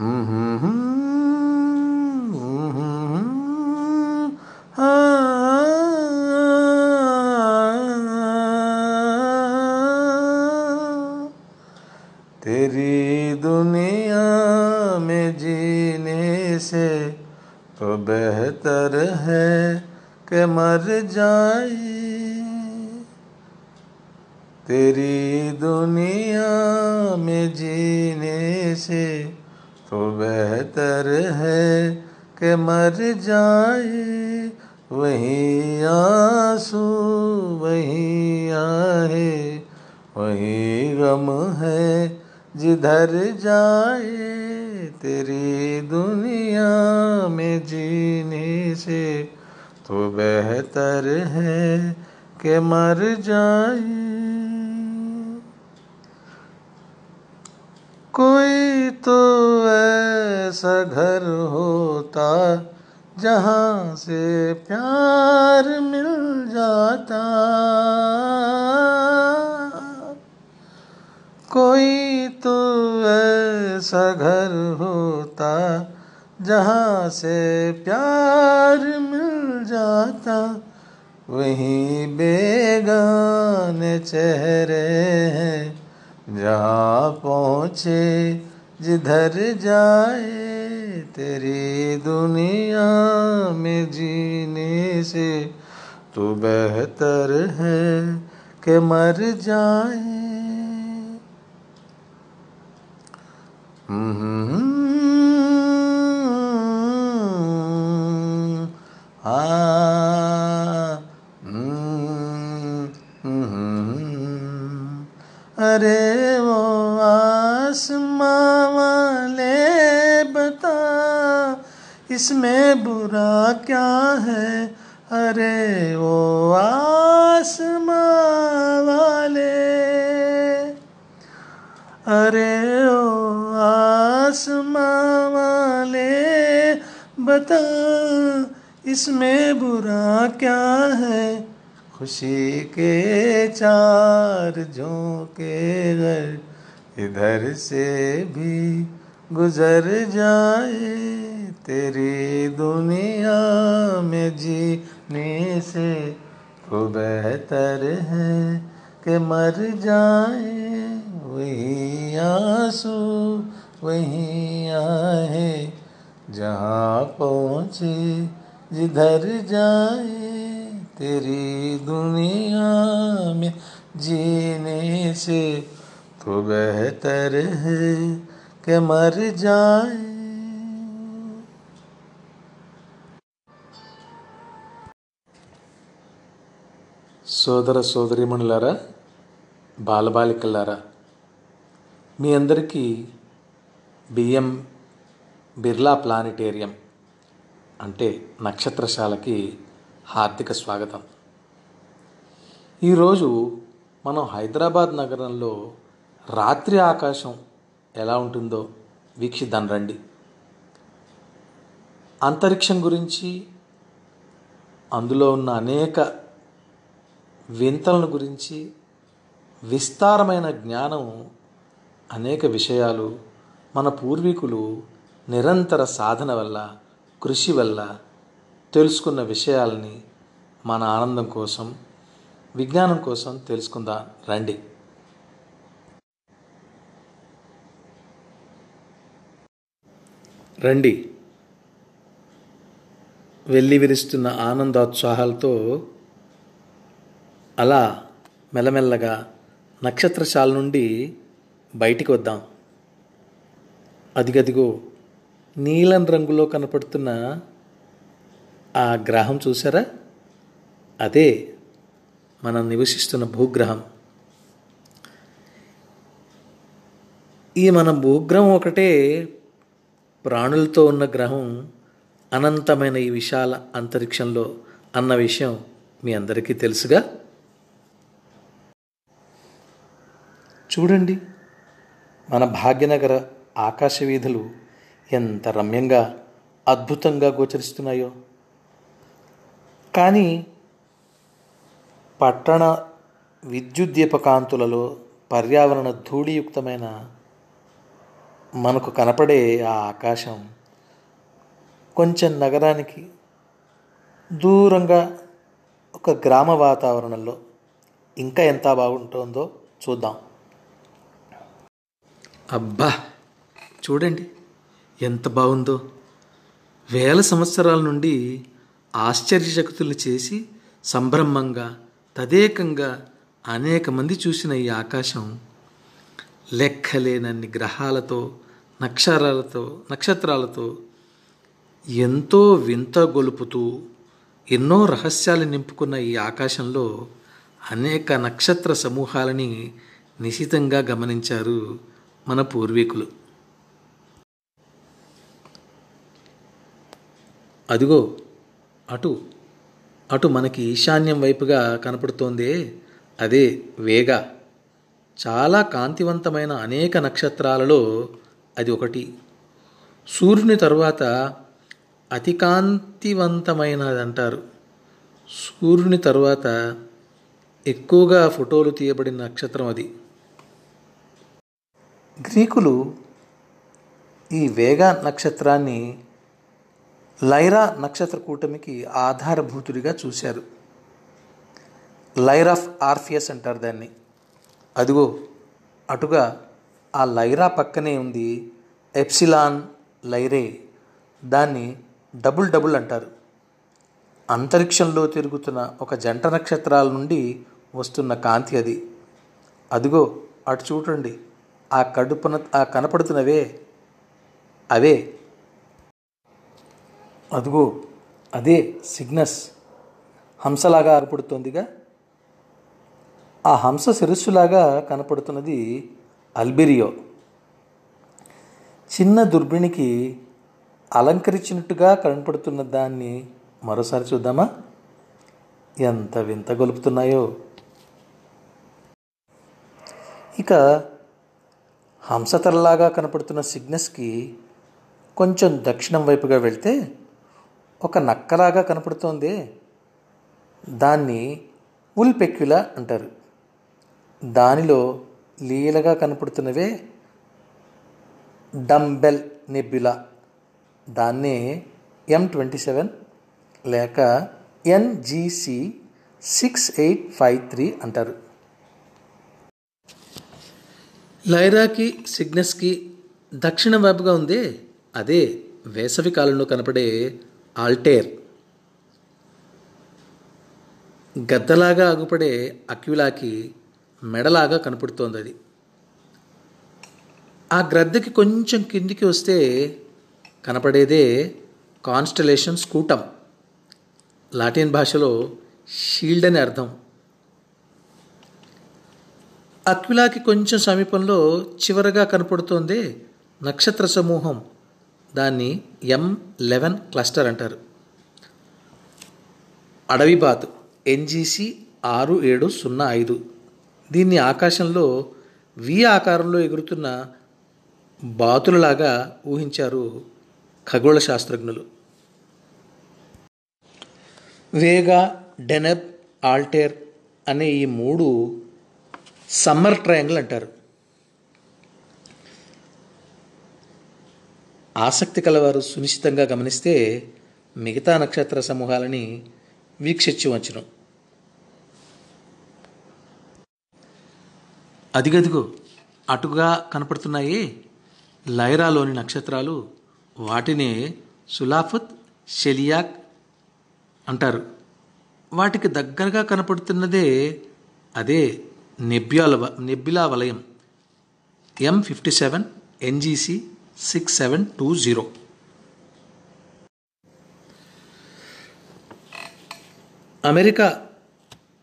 तेरी दुनिया में जीने से तो बेहतर है कि मर जाए। तेरी दुनिया में जीने से तो बेहतर है कि मर जाए। वही आँसू, वही आहे, वही गम है जिधर जाए। तेरी दुनिया में जीने से तो बेहतर है कि मर जाए। कोई तो ऐसा घर होता जहाँ से प्यार मिल जाता। कोई तो ऐसा घर होता जहाँ से प्यार मिल जाता। वहीं बेगान चेहरे हैं जहाँ पहुँचे जिधर जाए तेरी दुनिया में जीने से तो बेहतर है कि मर जाए। आ इसमें बुरा क्या है? अरे वो आसमां वाले। अरे ओ आसमां वाले, बता इसमें बुरा क्या है? खुशी के चार झोंके घर, इधर से भी गुजर जाए तेरी दुनिया में जीने से तो बेहतर है कि मर जाए। वही आँसू, वही आहे जहाँ पहुँचे, जिधर जाए तेरी दुनिया में जीने से तो बेहतर है कि मर जाए సోదర సోదరీమణులారా బాలబాలికలారా మీ అందరికీ బిఎం బిర్లా ప్లానిటేరియం అంటే నక్షత్రశాలకి హార్దిక స్వాగతం ఈరోజు మనం హైదరాబాద్ నగరంలో రాత్రి ఆకాశం ఎలా ఉంటుందో వీక్షిద్దాం రండి. అంతరిక్షం గురించి అందులో ఉన్న అనేక వింతలను గురించి విస్తారమైన జ్ఞానం అనేక విషయాలు మన పూర్వీకులు నిరంతర సాధన వల్ల కృషి వల్ల తెలుసుకున్న విషయాలని మన ఆనందం కోసం విజ్ఞానం కోసం తెలుసుకుందాం రండి. రండి. వెళ్ళి విరుస్తున్న ఆనందోత్సాహాలతో అలా మెల్లమెల్లగా నక్షత్రశాల నుండి బయటికి వద్దాం. అదిగదిగో నీలం రంగులో కనపడుతున్న ఆ గ్రహం చూసారా అదే మనం నివసిస్తున్న భూగ్రహం. ఈ మన భూగ్రహం ఒకటే ప్రాణులతో ఉన్న గ్రహం అనంతమైన ఈ విశాల అంతరిక్షంలో అన్న విషయం మీ అందరికీ తెలుసుగా? చూడండి మన భాగ్యనగర ఆకాశ వీధులు ఎంత రమ్యంగా అద్భుతంగా గోచరిస్తున్నాయో. కానీ పట్టణ విద్యుద్దీపకాంతులలో పర్యావరణ ధూళియుక్తమైన మనకు కనపడే ఆ ఆకాశం కొంచెం నగరానికి దూరంగా ఒక గ్రామ వాతావరణంలో ఇంకా ఎంత బాగుంటుందో చూద్దాం. అబ్బా! చూడండి ఎంత బాగుందో. వేల సంవత్సరాల నుండి ఆశ్చర్యశక్తులు చేసి సంభ్రమంగా తదేకంగా అనేక మంది చూసిన ఈ ఆకాశం లెక్కలేనన్ని గ్రహాలతో నక్షరాలతో నక్షత్రాలతో ఎంతో వింత గొలుపుతూ ఎన్నో రహస్యాలు నింపుకున్న ఈ ఆకాశంలో అనేక నక్షత్ర సమూహాలని నిశితంగా గమనించారు మన పూర్వీకులు. అదిగో అటు అటు మనకి ఈశాన్యం వైపుగా కనపడుతోందే అదే వేగ. చాలా కాంతివంతమైన అనేక నక్షత్రాలలో అది ఒకటి. సూర్యుని తరువాత అతి కాంతివంతమైనది అంటారు సూర్యుని తరువాత ఎక్కువగా ఫోటోలు తీయబడిన నక్షత్రం అది. గ్రీకులు ఈ వేగ నక్షత్రాన్ని లైరా నక్షత్ర కూటమికి ఆధారభూతుడిగా చూశారు. లైర్ ఆఫ్ ఆర్ఫియస్ అంటారు దాన్ని. అదిగో అటుగా ఆ లైరా పక్కనే ఉంది ఎప్సిలాన్ లైరే. దాన్ని డబుల్ డబుల్ అంటారు. అంతరిక్షంలో తిరుగుతున్న ఒక జంట నక్షత్రాల నుండి వస్తున్న కాంతి అది. అదిగో అటు చూడండి. ఆ కడుపున ఆ కనపడుతున్నవే. అవే. అదిగో అదే సిగ్నస్. హంసలాగా ఏర్పడుతోందిగా ఆ హంస శిరస్సులాగా కనపడుతున్నది అల్బిరియో. చిన్న దుర్బిణికి అలంకరించినట్టుగా కనపడుతున్న దాన్ని మరోసారి చూద్దామా? ఎంత వింత గొలుపుతున్నాయో. ఇక హంసతరలాగా కనపడుతున్న సిగ్నస్కి కొంచెం దక్షిణం వైపుగా వెళ్తే ఒక నక్కలాగా కనపడుతోంది. దాన్ని ఉల్పెక్యులా అంటారు. దానిలో లీలగా కనపడుతున్నవే డంబెల్ నెబ్యులా దాన్నే ఎం ట్వంటీ సెవెన్ లేక NGC six eight five three అంటారు. లైరాకి సిగ్నస్కి దక్షిణ వైపుగా ఉంది అదే వేసవి కాలంలో కనపడే ఆల్టేర్. గద్దలాగా అగుపడే అక్యులాకి మెడలాగా కనపడుతోంది అది. ఆ గ్రద్దకి కొంచెం కిందికి వస్తే కనపడేదే కాన్స్టలేషన్ స్కూటం. లాటిన్ భాషలో షీల్డ్ అని అర్థం. అక్విలాకి కొంచెం సమీపంలో చివరగా కనపడుతోంది నక్షత్ర సమూహం. దాన్ని ఎం లెవెన్ క్లస్టర్ అంటారు. అడవిబాతు ఎన్జీసీ ఆరు ఏడు సున్నా ఐదు. దీన్ని ఆకాశంలో వి ఆకారంలో ఎగురుతున్న బాతులలాగా ఊహించారు ఖగోళ శాస్త్రజ్ఞులు. వేగా డెనెబ్ ఆల్టేర్ అనే ఈ మూడు సమ్మర్ ట్రయాంగిల్ అంటారు. ఆసక్తి కలవారు సునిశ్చితంగా గమనిస్తే మిగతా నక్షత్ర సమూహాలని వీక్షించవచ్చును అదిగదిగో అటుగా కనపడుతున్నాయి లైరాలోని నక్షత్రాలు. వాటినే సులాఫత్ షెలియాక్ అంటారు. వాటికి దగ్గరగా కనపడుతున్నదే అదే నెబ్యాల నెబ్బిలా వలయం. M fifty seven NGC six seven two zero America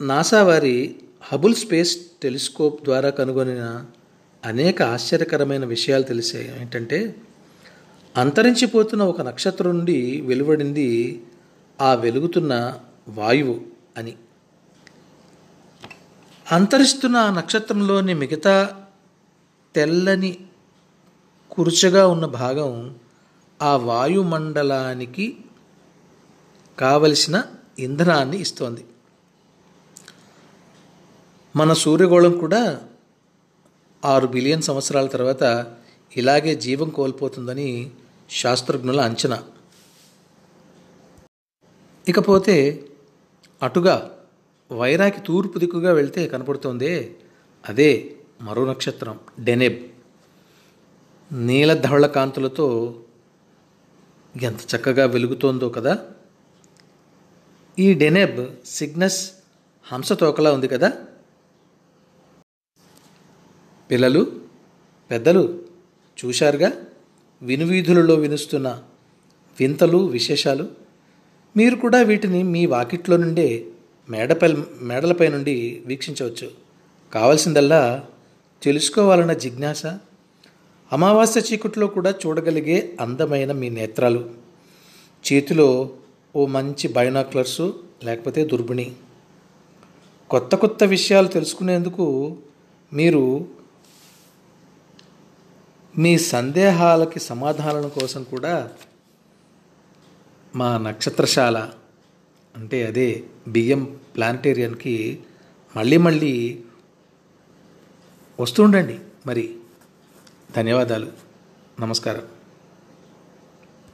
NASA వారి హబుల్ స్పేస్ టెలిస్కోప్ ద్వారా కనుగొనిన అనేక ఆశ్చర్యకరమైన విషయాలు తెలిసాయి ఏంటంటే అంతరించిపోతున్న ఒక నక్షత్రం నుండి వెలువడింది ఆ వెలుగుతున్న వాయువు అని. అంతరిస్తున్న ఆ నక్షత్రంలోని మిగతా తెల్లని కురుచగా ఉన్న భాగం ఆ వాయుమండలానికి కావలసిన ఇంధనాన్ని ఇస్తోంది. మన సూర్యగోళం కూడా ఆరు బిలియన్ సంవత్సరాల తర్వాత ఇలాగే జీవం కోల్పోతుందని శాస్త్రజ్ఞుల అంచనా. ఇకపోతే అటుగా వైరాకి తూర్పు దిక్కుగా వెళ్తే కనపడుతోందే అదే మరో నక్షత్రం డెనెబ్. నీలధవళ కాంతులతో ఎంత చక్కగా వెలుగుతోందో కదా. ఈ డెనెబ్ సిగ్నస్ హంసతోకలా ఉంది కదా. పిల్లలు పెద్దలు చూశారుగా? వినువీధులలో వినుస్తున్న వింతలు విశేషాలు? మీరు కూడా వీటిని మీ వాకిట్లో నుండే మేడపై మేడలపై నుండి వీక్షించవచ్చు. కావాల్సిందల్లా తెలుసుకోవాలన్న జిజ్ఞాస అమావాస్య చీకట్లో కూడా చూడగలిగే అందమైన మీ నేత్రాలు. చేతిలో ఓ మంచి బైనాక్లర్సు లేకపోతే దుర్బిణి. కొత్త కొత్త విషయాలు తెలుసుకునేందుకు మీరు మీ సందేహాలకి సమాధానం కోసం కూడా మా నక్షత్రశాల అంటే అదే బియ్యం ప్లానిటేరియన్కి మళ్ళీ మళ్ళీ వస్తుండండి మరి. ధన్యవాదాలు. నమస్కారం.